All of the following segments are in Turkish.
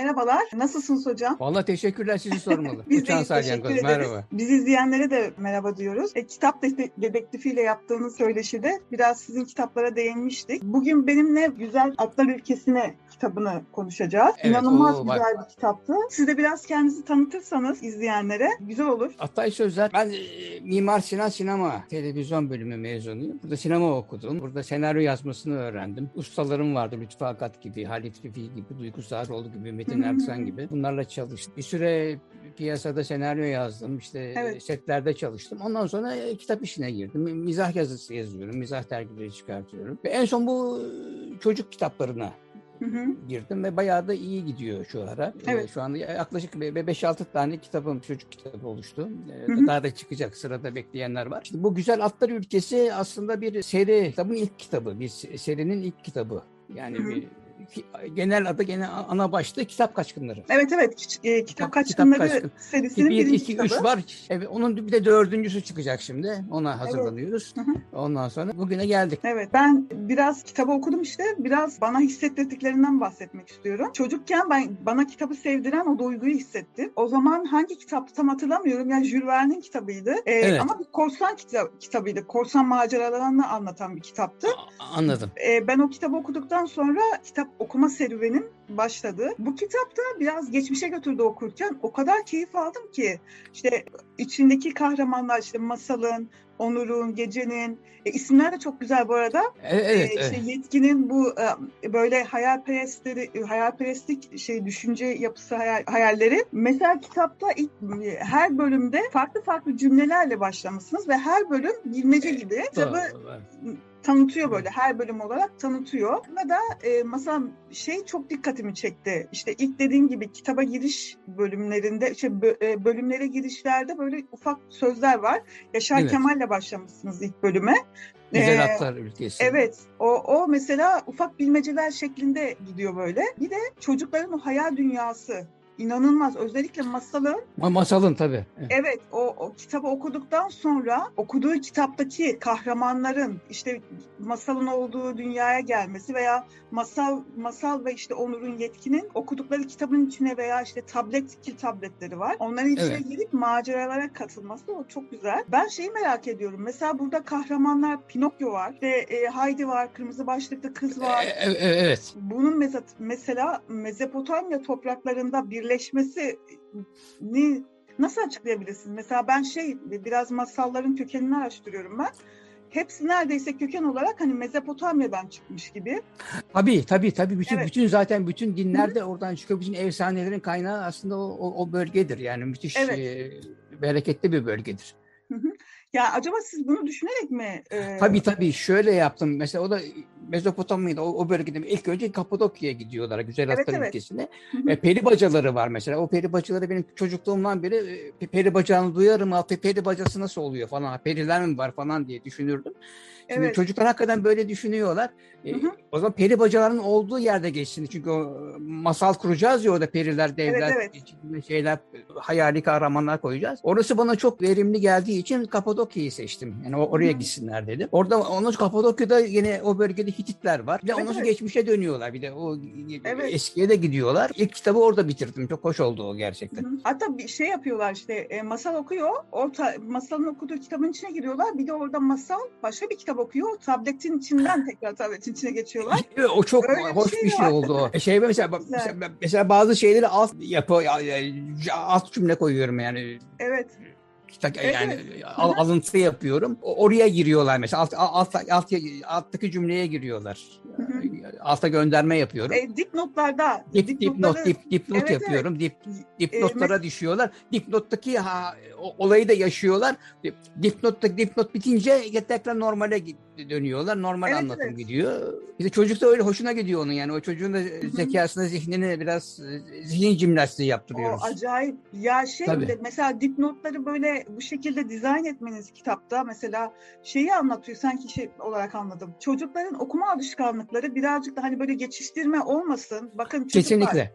Merhabalar. Nasılsınız hocam? Valla teşekkürler sizi sormalı. Biz Uçan de teşekkür ederiz. merhaba. Biz izleyenlere de merhaba diyoruz. E, kitap de- dedektifiyle yaptığınız söyleşide biraz sizin kitaplara değinmiştik. Bugün benimle Güzel Atlar Ülkesi'ne kitabını konuşacağız. Evet, İnanılmaz oo, bak. güzel bir kitaptı. Siz de biraz kendinizi tanıtırsanız izleyenlere güzel olur. Atay Sözler. Ben e, Mimar Sinan Sinema televizyon bölümü mezunuyum. Burada sinema okudum. Burada senaryo yazmasını öğrendim. Ustalarım vardı. Lütfü Akat gibi, Halit Fifi gibi, Duygu Sağroğlu gibi, Metin. Erksan gibi. Bunlarla çalıştım. Bir süre piyasada senaryo yazdım. İşte Evet. setlerde çalıştım. Ondan sonra e, kitap işine girdim. Mizah yazısı yazıyorum. Mizah dergileri çıkartıyorum. Ve en son bu e, çocuk kitaplarına Hı hı. girdim ve bayağı da iyi gidiyor şu ara. Evet. Ee, şu anda yaklaşık 5-6 tane kitabım, çocuk kitabı oluştu. Ee, Hı hı. Daha da çıkacak sırada bekleyenler var. İşte bu Güzel Atlar Ülkesi aslında bir seri, kitabın ilk kitabı, bir se- serinin ilk kitabı. Yani Hı hı. bir genel adı gene ana başlığı Kitap Kaçkınları. Evet evet. E, Kitap Kitap Kaçkınları Kaçkın. serisinin 1, birinci 2, kitabı. 3 var. Evet, onun bir de dördüncüsü çıkacak şimdi. Ona hazırlanıyoruz. Hı hı. Ondan sonra bugüne geldik. Evet ben biraz kitabı okudum işte biraz bana hissettirdiklerinden bahsetmek istiyorum. Çocukken ben bana kitabı sevdiren o duyguyu hissettim. O zaman hangi kitaptı tam hatırlamıyorum yani Jules Verne'in kitabıydı. Ee, Evet. Ama bir korsan kita- kitabıydı. Korsan maceralarını anlatan bir kitaptı. Anladım. Ee, ben o kitabı okuduktan sonra kitap okuma serüvenim başladı. Bu kitapta biraz geçmişe götürdü okurken o kadar keyif aldım ki işte içindeki kahramanlar işte masalın, Onur'un, Gece'nin e, isimler de çok güzel bu arada. E- Evet, evet. işte yetkinin bu e, böyle hayalperestleri, e, hayalperestlik şey düşünce yapısı hayal- hayalleri. Mesela kitapta ilk e, her bölümde farklı farklı cümlelerle başlamışsınız ve her bölüm bilmece gibi kitabı Doğru. Tanıtıyor böyle her bölüm olarak tanıtıyor. Ve da e, mesela şey çok dikkatimi çekti. İşte ilk dediğim gibi kitaba giriş bölümlerinde, işte e, bölümlere girişlerde böyle ufak sözler var. Yaşar Evet. Kemal'le başlamışsınız ilk bölüme. Güzel Ee, Atlar Ülkesi. Evet, o, o mesela ufak bilmeceler şeklinde gidiyor böyle. Bir de çocukların o hayal dünyası inanılmaz. Özellikle masalın Ma- Masalın tabii. Evet. Evet, o, o kitabı okuduktan sonra okuduğu kitaptaki kahramanların işte masalın olduğu dünyaya gelmesi veya masal masal ve işte Onur'un yetkinin okudukları kitabın içine veya işte tablet ki tabletleri var. Onların içine Evet. girip maceralara katılması o çok güzel. Ben şeyi merak ediyorum. Mesela burada kahramanlar Pinokyo var. İşte e, Heidi var, kırmızı başlıklı kız var. E- e- e- evet. Bunun meza- mesela Mezopotamya topraklarında birleşmesi ni nasıl açıklayabilirsiniz? Mesela ben şey biraz masalların kökenini araştırıyorum ben. Hepsi neredeyse köken olarak hani Mezopotamya'dan çıkmış gibi. Tabii tabii tabii bütün Evet. bütün zaten bütün dinlerde oradan çıkıyor. Bütün efsanelerin kaynağı aslında o, o, o bölgedir. Yani müthiş Evet. e, bereketli bir bölgedir. Ya acaba siz bunu düşünerek mi? e, Tabii tabii şöyle yaptım. Mesela o da Mezopotamya'da o, o bölgede ilk önce Kapadokya'ya gidiyorlar Güzel Evet, Atlar evet. ülkesine. E, peri bacaları var mesela. O peri bacaları benim çocukluğumdan beri e, peri bacağını duyarım. Pe- peri bacası nasıl oluyor falan. Periler mi var falan diye düşünürdüm. Şimdi Evet. çocuklar hakikaten böyle düşünüyorlar. E, Hı hı. o zaman peri bacalarının olduğu yerde geçsin. Çünkü o masal kuracağız ya orada periler, devler, evet. şeyler, hayali kahramanlar koyacağız. Orası bana çok verimli geldiği için Kapadokya'yı seçtim. Yani oraya Hı. gitsinler dedim. Orada onun Kapadokya'da yine o bölgede Hititler var. Bir de Evet, ondan evet. geçmişe dönüyorlar. Bir de o Evet. eskiye de gidiyorlar. İlk kitabı orada bitirdim. Çok hoş oldu o gerçekten. Hı. Hatta bir şey yapıyorlar işte e, masal okuyor. O masalın okuduğu kitabın içine giriyorlar. Bir de orada masal başka bir kitap okuyor. Tabletin içinden tekrar tabletin içine geçiyorlar. O çok Öyle bir hoş şey bir şey oldu o. E Şey mesela, mesela, mesela bazı şeyleri alt yapı alt cümle koyuyorum yani. Evet. Evet, yani evet. al- alıntı yapıyorum. Oraya giriyorlar mesela. Alt, alt, alt, alttaki cümleye giriyorlar. Hı hı. Alta gönderme yapıyorum. E, dipnotlarda Dip, dipnot, dipnotları- dip, dipnot Evet, yapıyorum. Dip, E, dipnotlara düşüyorlar. Dipnottaki ha, olayı da yaşıyorlar. Dip, dipnotta dipnot bitince tekrar normale dönüyorlar. Normal Evet, anlatım evet. gidiyor. Bir de çocuk da öyle hoşuna gidiyor onun yani. O çocuğun da hı. zekasına, zihnine biraz e, zihin jimnastiği yaptırıyoruz. O acayip. Ya şey Tabii. de mesela dipnotları böyle bu şekilde dizayn etmeniz kitapta mesela şeyi anlatıyor sanki şey olarak anladım. Çocukların okuma alışkanlıkları birazcık da hani böyle geçiştirme olmasın. Bakın çocuklar Kesinlikle.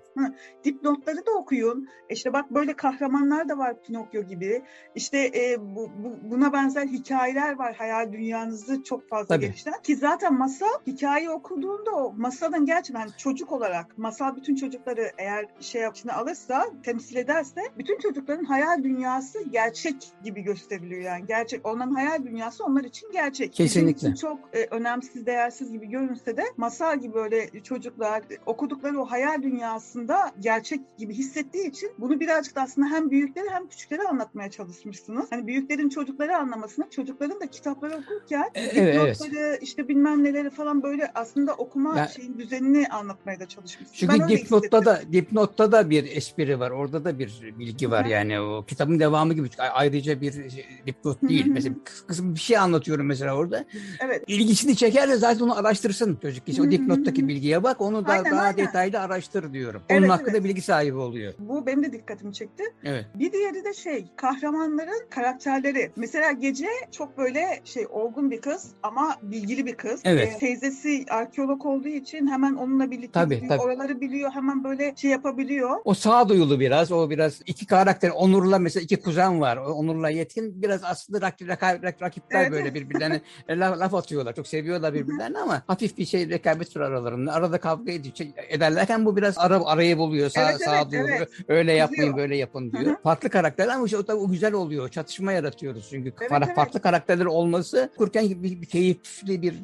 dipnotları da okuyun. İşte bak böyle kahramanlar da var Pinokyo gibi. İşte e, bu, bu- buna benzer hikayeler var. Hayal dünyanızı çok fazla Tabii. geliştiren. Ki zaten masal hikaye okuduğunda o masalın gerçekten çocuk olarak masal bütün çocukları eğer şey içine alırsa temsil ederse bütün çocukların hayal dünyası gerçek gibi gösteriliyor yani. Gerçek onların hayal dünyası onlar için gerçek. Bizim Kesinlikle. için çok e, önemsiz, değersiz gibi görünse de masal gibi böyle çocuklar okudukları o hayal dünyasında gerçek gibi hissettiği için bunu birazcık da aslında hem büyükleri hem küçükleri anlatmaya çalışmışsınız. Hani büyüklerin çocukları anlamasını, çocukların da kitapları okurken E, evet, evet. dipnotları işte bilmem neleri falan böyle aslında okuma Ben- şeyin düzenini anlatmaya da çalışmışsınız. Çünkü Ben dipnotta da dipnotta da bir espri var. Orada da bir bilgi var Hı hı. yani o kitabın devamı gibi. Ayrıca bir şey, dipnot değil. Hı hı. mesela kıs- kısım bir şey anlatıyorum mesela orada. Evet. İlgisini çeker de zaten onu araştırsın çocuk. Hı o dipnottaki bilgiye bak. Onu da Aynen, daha aynen. detaylı araştır diyorum. Onun Evet, hakkında evet. bilgi sahibi oluyor. Bu benim de dikkatimi çekti. Evet. Bir diğeri de şey kahramanların karakterleri. Mesela gece çok böyle şey olgun bir kız ama bilgili bir kız. Evet. Ee, teyzesi arkeolog olduğu için hemen onunla birlikte Tabii, gidiyor, tabii. oraları biliyor hemen böyle şey yapabiliyor. O sağduyulu biraz. O biraz iki karakter. Onur'la mesela iki kuzen var. Onur'la Yetkin biraz aslında rak, rak- rak- rakipler Evet, böyle evet. birbirlerine laf, laf atıyorlar. Çok seviyorlar birbirlerini ama hafif bir şey rekabet var aralarında. Arada kavga ediyor, şey ederlerken bu biraz ara, arayı buluyor. Sağ, Evet, evet, sağduyulu. evet. Öyle yapmayın Kızıyor. böyle yapın diyor. Hı hı. Farklı karakterler ama işte o, tabii o güzel oluyor. Çatışma yaratıyoruz çünkü. Evet, Far- evet. Farklı karakterler olması okurken bir, bir keyifli bir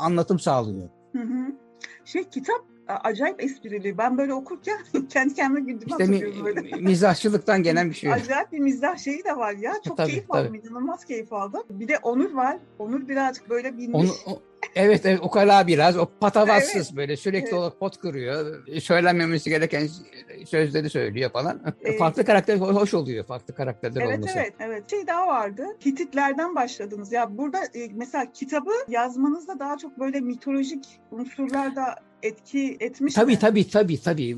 anlatım sağlıyor. Hı hı. Şey kitap acayip esprili. Ben böyle okurken kendi kendime güldüğümü İşte mi, böyle. mizahçılıktan gelen bir şey. Acayip bir mizah şeyi de var ya. Çok Tabii, keyif tabii. aldım. inanılmaz keyif aldım. Bir de Onur var. Onur birazcık böyle bilmiş. Onu, o- evet, evet o kala biraz o patavatsız böyle sürekli Evet. olarak pot kırıyor. Söylenmemesi gereken sözleri söylüyor falan. Evet. Farklı karakter hoş oluyor farklı karakterler Evet olması. evet evet. Şey daha vardı. Hititlerden başladınız. Ya burada e, mesela kitabı yazmanızda daha çok böyle mitolojik unsurlar da etki etmiş Tabii mi? tabii tabii tabii.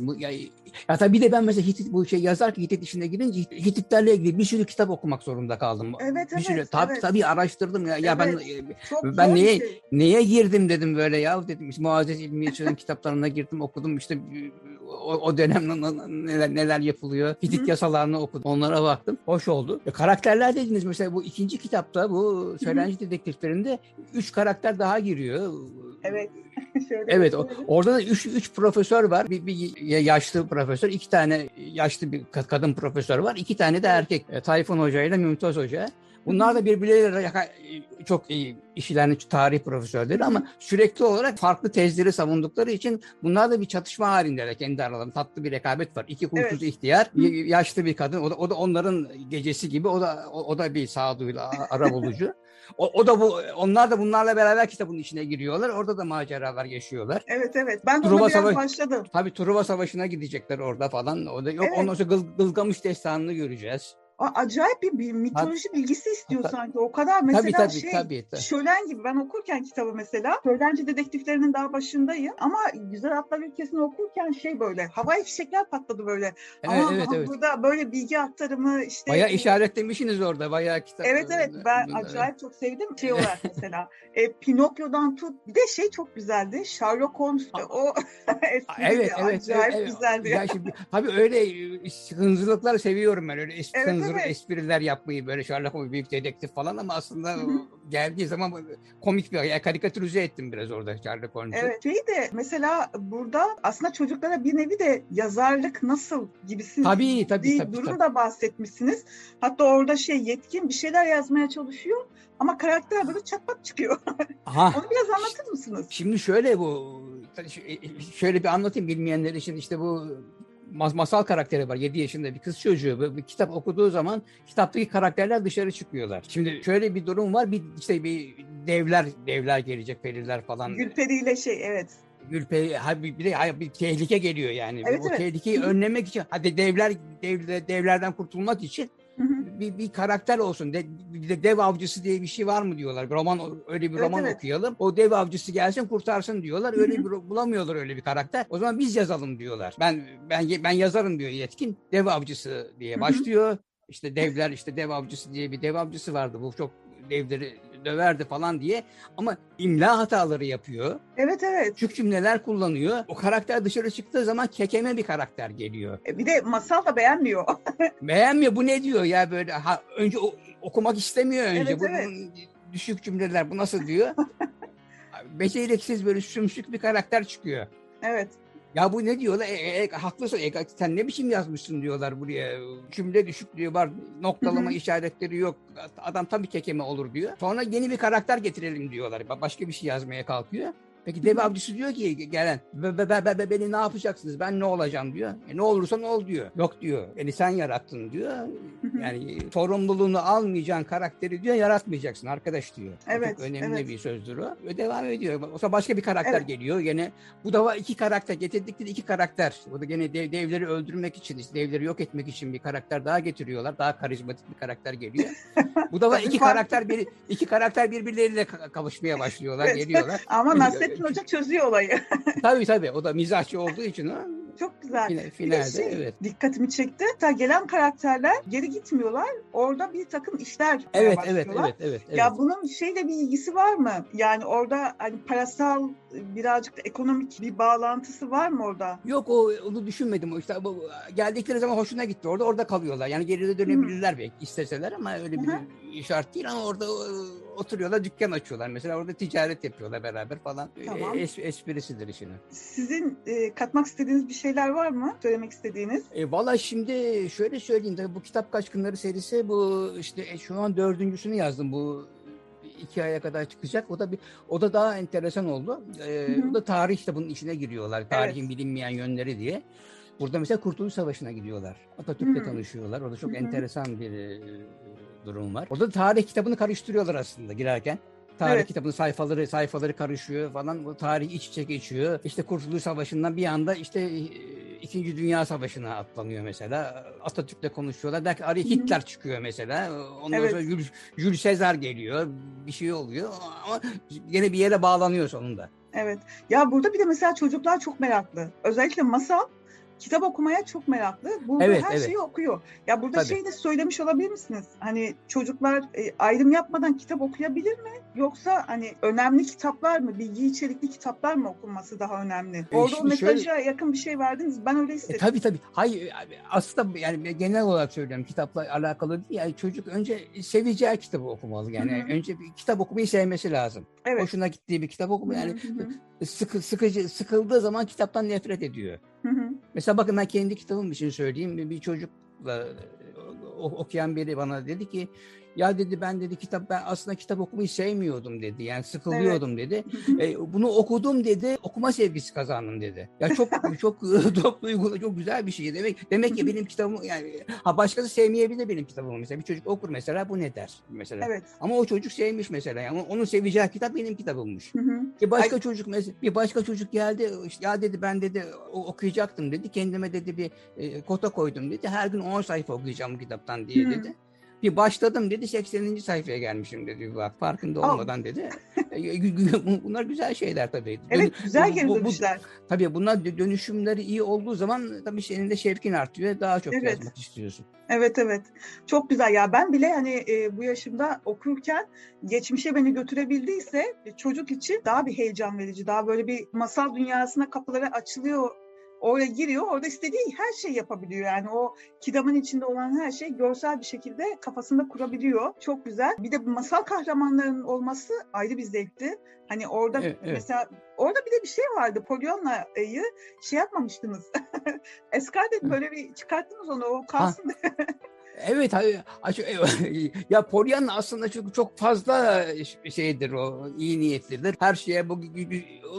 Ya, tabii bir de ben mesela Hitit bu şey yazarken Hitit işine girince Hit- Hititlerle ilgili bir sürü kitap okumak zorunda kaldım. Evet, bir sürü evet, tabii evet. tabii araştırdım ya. Ya ben Evet. Çok ben neye şey. neye girdim dedim böyle ya dedim işte Muazzez Yeşil'in kitaplarına girdim okudum işte o, o dönem neler neler yapılıyor. Hitit Hı. yasalarını okudum. Onlara baktım. Hoş oldu. Ya, karakterler dediniz mesela bu ikinci kitapta bu Söylenci Dedektiflerinde üç karakter daha giriyor. Evet. Şöyle Evet o, orada da üç, üç profesör var. Bir, bir yaşlı profesör, iki tane yaşlı bir ka- kadın profesör var. iki tane de erkek. E, Tayfun Hoca ile Mümtaz Hoca. Bunlar da birbirleriyle çok iyi işlerini tarih profesörleri ama sürekli olarak farklı tezleri savundukları için bunlar da bir çatışma halindeler kendi aralarında. Tatlı bir rekabet var. İki huysuz Evet. ihtiyar, yaşlı bir kadın. O da, o da onların gecesi gibi. O da o, o da bir sağduyulu a- ara bulucu. O, o da bu onlar da bunlarla beraber kitabın içine giriyorlar. Orada da maceralar yaşıyorlar. Evet evet. Ben de biraz Savaşı- başladım. Tabii Truva Savaşı'na gidecekler orada falan. O da yok Evet. ondan sonra Gıl, Gılgamış destanını göreceğiz. Acayip bir, bir mitoloji bilgisi istiyor Hatta- sanki. O kadar mesela tabii tabii şey tabii. tabii. Şölen gibi ben okurken kitabı mesela Şölenci dedektiflerinin daha başındayım ama Güzel Atlar Ülkesi'ni okurken şey böyle havai fişekler patladı böyle. Evet Ama evet evet. burada böyle bilgi aktarımı işte Bayağı işaretlemişsiniz orada bayağı kitap. Evet evet ben Bunlar- acayip çok sevdim şey olarak mesela e, Pinokyo'dan tut bir de şey çok güzeldi Sherlock Holmes o espri Evet evet. acayip evet, güzeldi. Ya şimdi, tabii öyle e, hınzırlıkları seviyorum ben öyle espri, Evet, evet. espriler yapmayı böyle Sherlock Holmes büyük dedektif falan ama aslında geldiği zaman komik bir yani karikatürize ettim biraz orada Sherlock Holmes'u. Evet şey de mesela burada aslında çocuklara bir nevi de yazarlık nasıl gibisi Tabii tabii bir tabii. durum tabii. da bahsetmişsiniz. Hatta orada şey yetkin bir şeyler yazmaya çalışıyor ama karakter böyle çatpat çıkıyor. Aha. Onu biraz anlatır mısınız? Şimdi şöyle bu şöyle bir anlatayım bilmeyenler için işte bu mas- masal karakteri var 7 yaşında bir kız çocuğu bir, kitap okuduğu zaman kitaptaki karakterler dışarı çıkıyorlar. Şimdi şöyle bir durum var bir işte bir devler devler gelecek periler falan. Gülperi ile şey evet. Ha bir, bir, bir tehlike geliyor yani. Evet, o evet. tehlikeyi önlemek için hadi devler dev, devlerden kurtulmak için. Bir, bir karakter olsun. De, bir de dev avcısı diye bir şey var mı diyorlar. Roman öyle bir roman evet. okuyalım. O dev avcısı gelsin kurtarsın diyorlar. Öyle bir bulamıyorlar öyle bir karakter. O zaman biz yazalım diyorlar. Ben ben ben yazarım diyor yetkin. Dev avcısı diye başlıyor. İşte devler işte dev avcısı diye bir dev avcısı vardı. Bu çok devleri döverdi falan diye. Ama imla hataları yapıyor. Evet evet. Küçük cümleler kullanıyor. O karakter dışarı çıktığı zaman kekeme bir karakter geliyor. E, Bir de masal da beğenmiyor. Beğenmiyor bu ne diyor ya böyle ha, önce o- okumak istemiyor önce Evet, bu evet. bunun düşük cümleler bu nasıl diyor beceriksiz böyle sümsük bir karakter çıkıyor evet. Ya bu ne diyorlar? E, e, e, haklısın. E, sen ne biçim yazmışsın diyorlar buraya? Cümle düşüklüğü var. Noktalama işaretleri yok. Adam tabii kekeme olur diyor. Sonra yeni bir karakter getirelim diyorlar. Ba- başka bir şey yazmaya kalkıyor Peki dev avcısı diyor ki gelen be, be, be, be- beni ne yapacaksınız ben ne olacağım diyor. E, ne olursa ne ol diyor. Yok diyor. Beni sen yarattın diyor. Yani sorumluluğunu almayacağın karakteri diyor yaratmayacaksın arkadaş diyor. Bu Evet, Çok önemli evet. bir sözdür o. Ve devam ediyor. O zaman başka bir karakter Evet. geliyor. Gene bu da var iki karakter. Getirdikleri iki karakter. O da gene dev, devleri öldürmek için, işte devleri yok etmek için bir karakter daha getiriyorlar. Daha karizmatik bir karakter geliyor. bu da var iki karakter bir iki karakter birbirleriyle ka- kavuşmaya başlıyorlar, geliyorlar. Ama Nasrettin Hoca çözüyor olayı. tabii tabii o da mizahçı olduğu için o. Çok güzel. Fina- Bir de Finalde şey, evet. dikkatimi çekti. Hatta gelen karakterler geri gitmiyorlar. Orada bir takım işler Evet evet başlıyorlar. evet evet. evet. Ya bunun şeyle bir ilgisi var mı? Yani orada hani parasal birazcık da ekonomik bir bağlantısı var mı orada? Yok o onu düşünmedim. O işte bu geldikleri zaman hoşuna gitti. Orada orada kalıyorlar. Yani geride dönebilirler belki isteseler ama öyle bir Hı şart değil ama orada oturuyorlar, dükkan açıyorlar. Mesela orada ticaret yapıyorlar beraber falan. Tamam. E, es- esprisidir işinin. Sizin e, katmak istediğiniz bir şeyler var mı? Söylemek istediğiniz? E, Valla şimdi şöyle söyleyeyim tabii bu kitap kaçkınları serisi bu işte e, şu an dördüncüsünü yazdım bu iki aya kadar çıkacak. O da bir o da daha enteresan oldu. E, Hı hı. o da tarih işte bunun içine giriyorlar. Tarihin bilinmeyen yönleri diye. Burada mesela Kurtuluş Savaşı'na gidiyorlar. Atatürk'le tanışıyorlar. Orada çok Hı hı. enteresan bir e, durum var. Orada tarih kitabını karıştırıyorlar aslında girerken. Tarih Evet. kitabının sayfaları sayfaları karışıyor falan. O tarih iç içe geçiyor. İşte Kurtuluş Savaşı'ndan bir anda işte e, İkinci Dünya Savaşı'na atlanıyor mesela. Atatürk'le konuşuyorlar. Belki araya. Hitler çıkıyor mesela. Ondan Evet. sonra Jules, Jules Caesar geliyor. Bir şey oluyor ama yine bir yere bağlanıyor sonunda. Evet. Ya burada bir de mesela çocuklar çok meraklı. Özellikle masal kitap okumaya çok meraklı. Burada Evet, her evet. şeyi okuyor. Ya burada Tabii. şey de söylemiş olabilir misiniz? Hani çocuklar e, ayrım yapmadan kitap okuyabilir mi? Yoksa hani önemli kitaplar mı, bilgi içerikli kitaplar mı okunması daha önemli? E, Orada o mesaja şöyle- yakın bir şey verdiniz. Ben öyle E, istedim. tabii tabii. Hayır aslında yani genel olarak söylüyorum kitapla alakalı değil. Yani çocuk önce seveceği kitabı okumalı. Yani Hı hı. önce bir kitap okumayı sevmesi lazım. evet. Hoşuna gittiği bir kitap okuma yani Hı hı, sıkı, sıkıcı sıkıldığı zaman kitaptan nefret ediyor. hı hı. Mesela bakın ben kendi kitabım için söyleyeyim. Bir çocukla o- okuyan biri bana dedi ki Ya dedi ben dedi kitap ben aslında kitap okumayı sevmiyordum dedi. Yani sıkılıyordum evet. dedi. e, bunu okudum dedi. Okuma sevgisi kazandım dedi. Ya çok çok çok duygulu çok güzel bir şey. Demek demek ki benim kitabım yani ha başkası sevmeyebilir benim kitabımı mesela. Bir çocuk okur mesela bu ne der mesela. Evet. Ama o çocuk sevmiş mesela. Yani onun seveceği kitap benim kitabımmış. Bir başka Ay. çocuk mesela bir başka çocuk geldi ya dedi ben dedi okuyacaktım dedi. Kendime dedi bir e, kota koydum dedi. Her gün 10 sayfa okuyacağım bu kitaptan diye dedi. Bir başladım dedi 80. sayfaya gelmişim dedi bak farkında olmadan dedi. E, bunlar güzel şeyler tabii. Evet güzel geri dönüşler. tabii bunlar dönüşümleri iyi olduğu zaman tabii senin de şevkin artıyor. Daha çok evet. yazmak istiyorsun. Evet evet. Çok güzel ya. Ben bile hani e, bu yaşımda okurken geçmişe beni götürebildiyse çocuk için daha bir heyecan verici, daha böyle bir masal dünyasına kapıları açılıyor oraya giriyor. Orada istediği her şeyi yapabiliyor. Yani o kitabın içinde olan her şey görsel bir şekilde kafasında kurabiliyor. Çok güzel. Bir de masal kahramanlarının olması ayrı bir zevkti. Hani orada evet, evet. mesela orada bir de bir şey vardı. Polyanna'yı şey yapmamıştınız. Eskardet böyle bir çıkarttınız onu o kalsın. Evet ya Pollyanna aslında çok çok fazla şeydir o iyi niyetlidir. Her şeye bu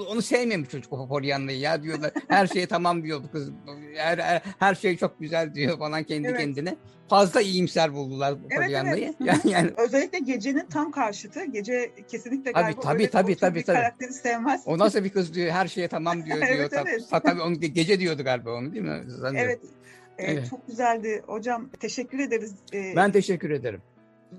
onu sevmemiş çocuk o ya diyorlar. Her şeye tamam diyor bu kız. Her, her, her şey çok güzel diyor falan kendi evet. kendine. Fazla iyimser buldular evet, Pollyanna'yı. Evet. Yani, yani özellikle gecenin tam karşıtı. Gece kesinlikle galiba tabii, tabii, tabii, tabii, tabii. karakteri sevmez. O nasıl bir kız diyor her şeye tamam diyor diyor. evet, evet. Tabii onu gece diyordu galiba onu değil mi? Evet. Evet. Çok güzeldi hocam. Teşekkür ederiz. Ben teşekkür ederim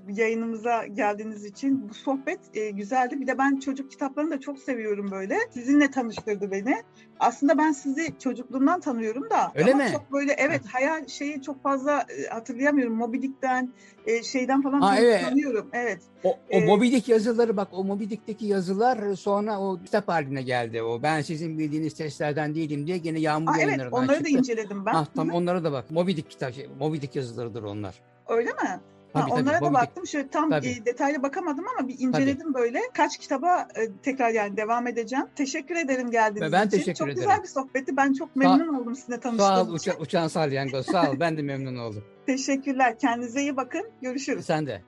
yayınımıza geldiğiniz için. Bu sohbet e, güzeldi. Bir de ben çocuk kitaplarını da çok seviyorum böyle. Sizinle tanıştırdı beni. Aslında ben sizi çocukluğumdan tanıyorum da. Öyle mi? Çok böyle evet hayal şeyi çok fazla e, hatırlayamıyorum. Moby Dick'ten e, şeyden falan ha, evet. tanıyorum. Evet. O, o ee, Moby Dick yazıları bak o Moby Dick'teki yazılar sonra o kitap haline geldi. O ben sizin bildiğiniz testlerden değilim diye gene yağmur Aa, yayınlarından evet, onları çıktı. da inceledim ben. Ha, tam onlara da bak. Moby Dick kitap şey, Moby Dick yazılarıdır onlar. Öyle mi? Tabii, ha, onlara tabii, da baktım. Şöyle tam e, detaylı bakamadım ama bir inceledim tabii. böyle. Kaç kitaba e, tekrar yani devam edeceğim. Teşekkür ederim geldiğiniz ben için. Teşekkür çok ederim. güzel bir sohbetti. Ben çok memnun sağ, oldum sizinle tanıştığım Sağ ol uça, uçan salyangoz. Sağ ol. Ben de memnun oldum. Teşekkürler. Kendinize iyi bakın. Görüşürüz. Sen de.